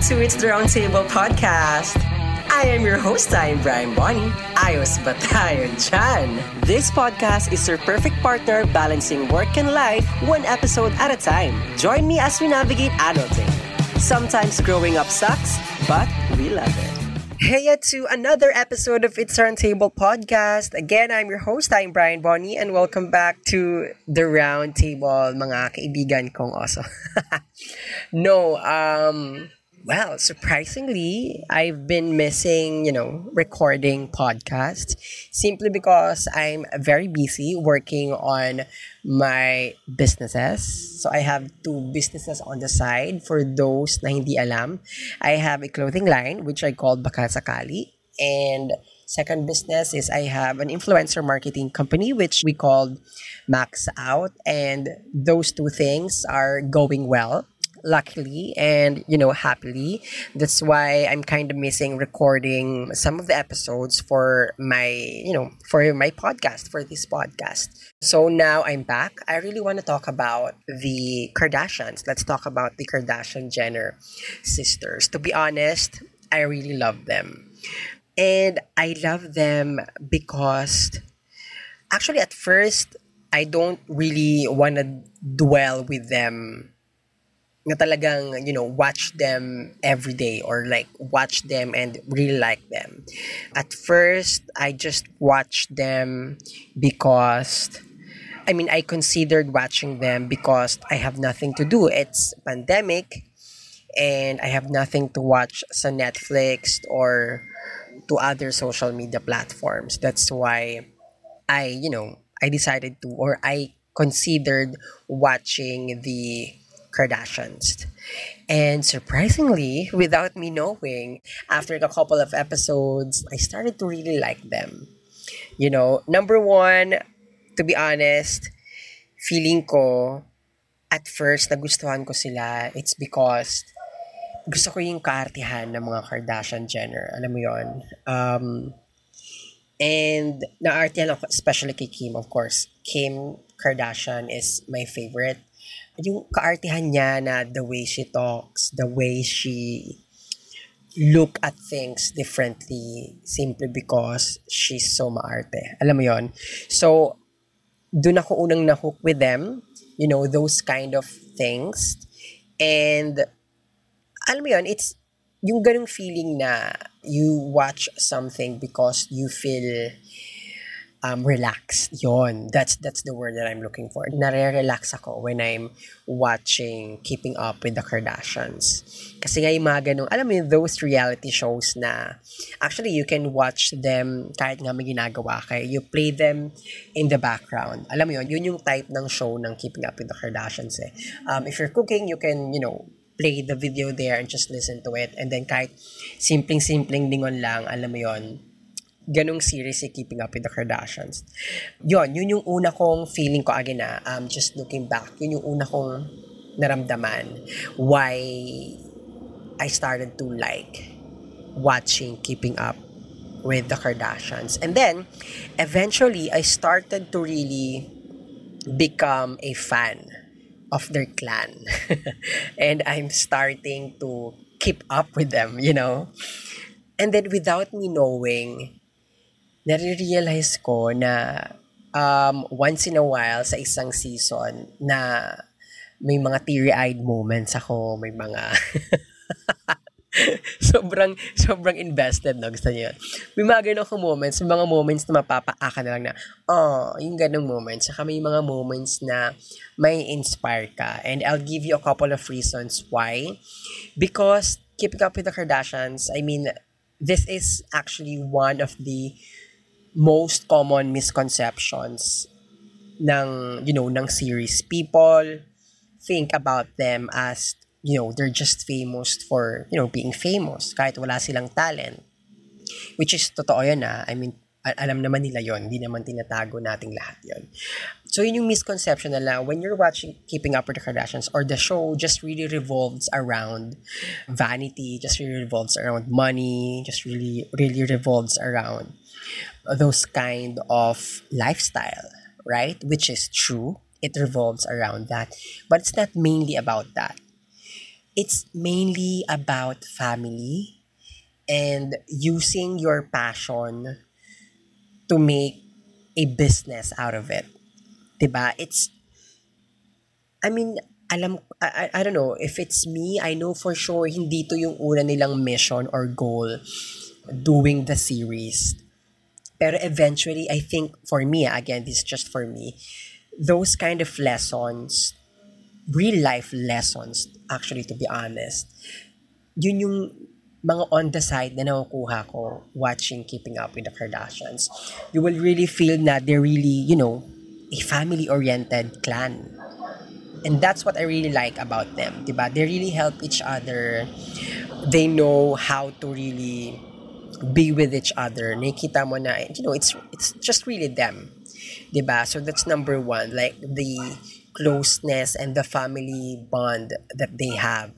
to It's the Roundtable podcast. I am your host, I'm Brian Bonnie. Ayos ba tayo dyan? This podcast is your perfect partner balancing work and life one episode at a time. Join me as we navigate adulting. Sometimes growing up sucks, but we love it. Hey to another episode of It's Roundtable Podcast. Again, I'm your host, I'm Brian Bonnie, and welcome back to the Roundtable, mga kaibigan kong oso. no, um, well, surprisingly, I've been missing, you know, recording podcasts simply because I'm very busy working on my businesses. So I have two businesses on the side for those na hindi alam. I have a clothing line which I call Bakasakali and second business is I have an influencer marketing company which we called Max Out and those two things are going well luckily and you know happily. That's why i'm kind of missing recording some of the episodes for my you know for my podcast for this podcast. So now i'm back. I really want to talk about the kardashians. Let's talk about the kardashian jenner sisters. To be honest i really love them. And i love them because actually at first i don't really want to dwell with them na talagang, you know, watch them every day or like watch them and really like them. At first, I just watched them because I mean, I considered watching them because I have nothing to do. It's pandemic and I have nothing to watch sa Netflix or to other social media platforms. That's why I, you know, I decided to or I considered watching the Kardashians. And surprisingly, without me knowing, after a couple of episodes, I started to really like them. You know, number one, to be honest, feeling ko, at first, nagustuhan ko sila, it's because gusto ko yung kaartihan ng mga Kardashian Jenner. Alam mo yon Um, and naartihan ako, especially kay Kim, of course. Kim Kardashian is my favorite yung kaartihan niya na the way she talks, the way she look at things differently simply because she's so maarte. Alam mo yon So, doon ako unang nahook with them. You know, those kind of things. And, alam mo yon it's yung ganung feeling na you watch something because you feel um, relax. Yon. That's that's the word that I'm looking for. Nare-relax ako when I'm watching Keeping Up with the Kardashians. Kasi nga yung mga ganun, alam mo those reality shows na actually you can watch them kahit nga may ginagawa kayo. You play them in the background. Alam mo yun, yun yung type ng show ng Keeping Up with the Kardashians eh. Um, if you're cooking, you can, you know, play the video there and just listen to it. And then kahit simpleng-simpleng lingon lang, alam mo yon ganong series si Keeping Up with the Kardashians. Yon, yun yung una kong feeling ko again na, um, just looking back, yun yung una kong naramdaman why I started to like watching Keeping Up with the Kardashians. And then, eventually, I started to really become a fan of their clan. and I'm starting to keep up with them, you know? And then without me knowing, nare-realize ko na um, once in a while sa isang season na may mga teary-eyed moments ako, may mga sobrang sobrang invested no? Gusto niyo may mga ganun akong moments may mga moments na mapapaaka na lang na oh yung ganung moments. Saka may mga moments na may inspire ka. And I'll give you a couple of reasons why. Because keeping up with the Kardashians I mean this is actually one of the most common misconceptions ng you know ng series. People think about them as you know they're just famous for you know being famous kahit wala silang talent. Which is totoo yan ah. I mean alam naman nila yon hindi naman tinatago nating lahat yon so yun yung misconception na lang when you're watching Keeping Up with the Kardashians or the show just really revolves around vanity just really revolves around money just really really revolves around those kind of lifestyle, right? Which is true. It revolves around that. But it's not mainly about that. it's mainly about family and using your passion to make a business out of it. Diba? It's, I mean, alam, I, I don't know, if it's me, I know for sure hindi to yung una nilang mission or goal doing the series. Pero eventually, I think for me, ah, again, this is just for me, those kind of lessons, real life lessons, actually, to be honest, yun yung mga on the side na nakukuha ko watching Keeping Up with the Kardashians. You will really feel na they're really, you know, a family-oriented clan. And that's what I really like about them, diba? They really help each other. They know how to really be with each other. Nakita mo na, you know, it's it's just really them. Diba? So that's number one. Like the closeness and the family bond that they have.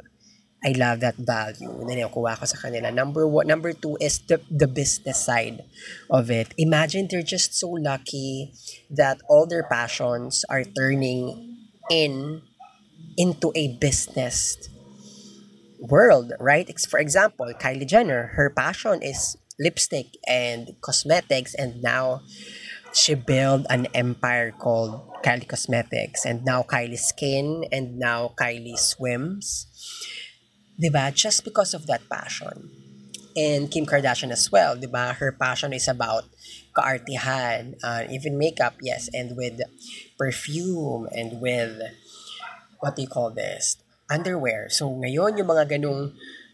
I love that value na nakuha ko sa kanila. Number one, number two is the, the business side of it. Imagine they're just so lucky that all their passions are turning in into a business world, right? For example, Kylie Jenner, her passion is lipstick and cosmetics and now she built an empire called Kylie Cosmetics and now Kylie Skin and now Kylie Swims. Diba? Just because of that passion. And Kim Kardashian as well, diba? Her passion is about kaartihan, uh, even makeup, yes, and with perfume and with what do you call this? Underwear. So ngayon yung mga ganung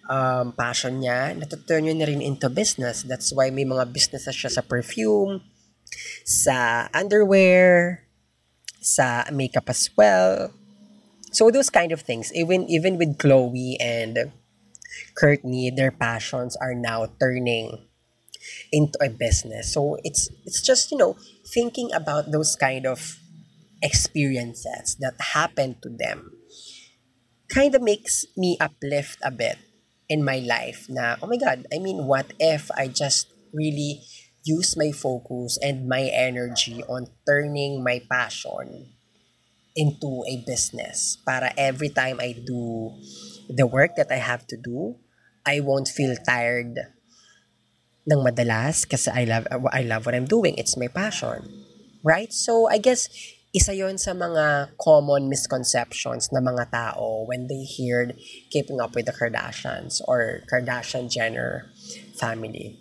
um, passion niya, natuturn niya na rin into business. That's why may mga businesses siya sa perfume, sa underwear, sa makeup as well. So those kind of things, even even with Chloe and Courtney, their passions are now turning into a business. So it's it's just, you know, thinking about those kind of experiences that happen to them kind of makes me uplift a bit in my life na, oh my God, I mean, what if I just really use my focus and my energy on turning my passion into a business para every time I do the work that I have to do, I won't feel tired ng madalas kasi I love I love what I'm doing. It's my passion. Right? So I guess isa yon sa mga common misconceptions na mga tao when they heard keeping up with the Kardashians or Kardashian Jenner family.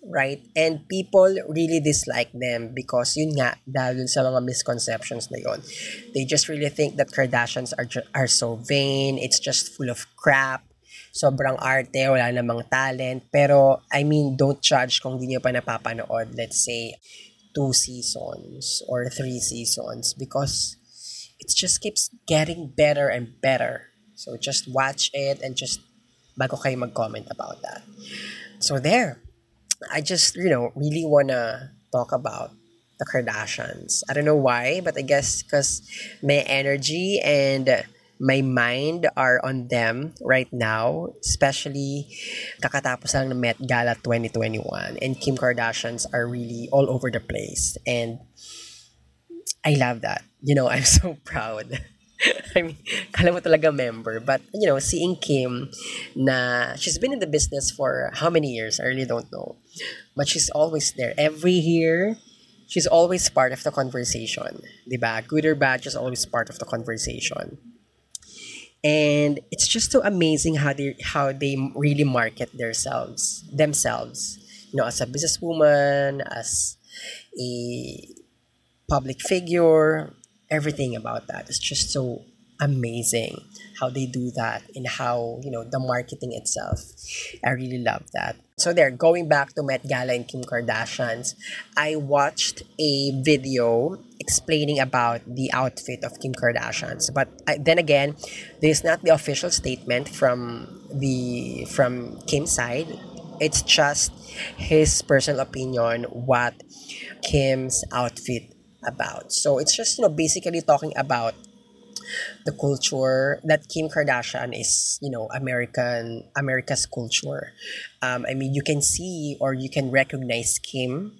Right? And people really dislike them because yun nga, dahil sa mga misconceptions na yon. They just really think that Kardashians are, are so vain, it's just full of crap, sobrang arte, wala namang talent. Pero, I mean, don't judge kung di nyo pa napapanood, let's say, two seasons or three seasons because it just keeps getting better and better. So just watch it and just bago kayo mag-comment about that. So there, I just, you know, really wanna talk about the Kardashians. I don't know why, but I guess because my energy and my mind are on them right now, especially kakatapos lang ng Met Gala 2021 and Kim Kardashians are really all over the place and I love that. You know, I'm so proud. I mean, kala mo talaga member. But, you know, seeing Kim na she's been in the business for how many years? I really don't know. But she's always there. Every year, she's always part of the conversation. Diba? Good or bad, she's always part of the conversation and it's just so amazing how they how they really market themselves themselves you know as a businesswoman as a public figure everything about that. Is just so amazing how they do that and how you know the marketing itself. I really love that. So there going back to met gala and kim kardashians i watched a video explaining about the outfit of kim kardashians. But I, then again this is not the official statement from the from kim's side. It's just his personal opinion what kim's outfit about. So it's just you know basically talking about the culture that Kim Kardashian is, you know, American America's culture. Um, I mean, you can see or you can recognize Kim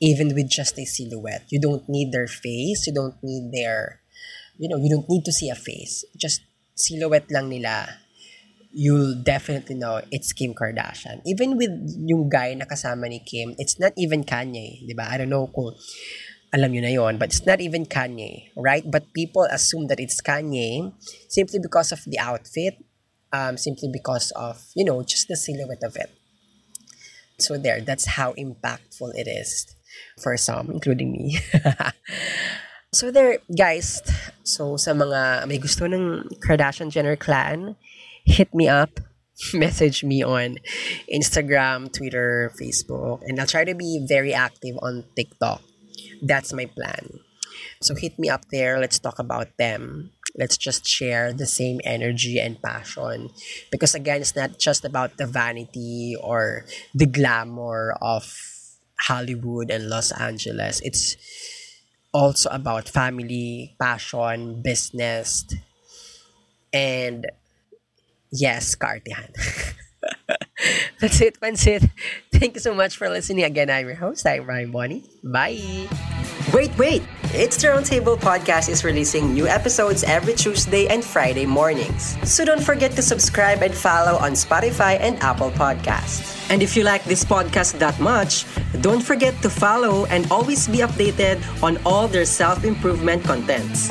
even with just a silhouette. You don't need their face. You don't need their, you know, you don't need to see a face. Just silhouette lang nila, you'll definitely know it's Kim Kardashian. Even with yung guy na kasama ni Kim, it's not even Kanye, di ba? I don't know kung alam nyo na yon, but it's not even Kanye, right? But people assume that it's Kanye simply because of the outfit, um, simply because of, you know, just the silhouette of it. So there, that's how impactful it is for some, including me. so there, guys, so sa mga may gusto ng Kardashian Jenner clan, hit me up, message me on Instagram, Twitter, Facebook, and I'll try to be very active on TikTok that's my plan. So hit me up there. Let's talk about them. Let's just share the same energy and passion. Because again, it's not just about the vanity or the glamour of Hollywood and Los Angeles. It's also about family, passion, business, and yes, kartihan. That's it, Pansit. Thank you so much for listening. Again, I'm your host. I'm Ryan Bonnie. Bye. Wait, wait! It's the Roundtable Podcast is releasing new episodes every Tuesday and Friday mornings. So don't forget to subscribe and follow on Spotify and Apple Podcasts. And if you like this podcast that much, don't forget to follow and always be updated on all their self-improvement contents.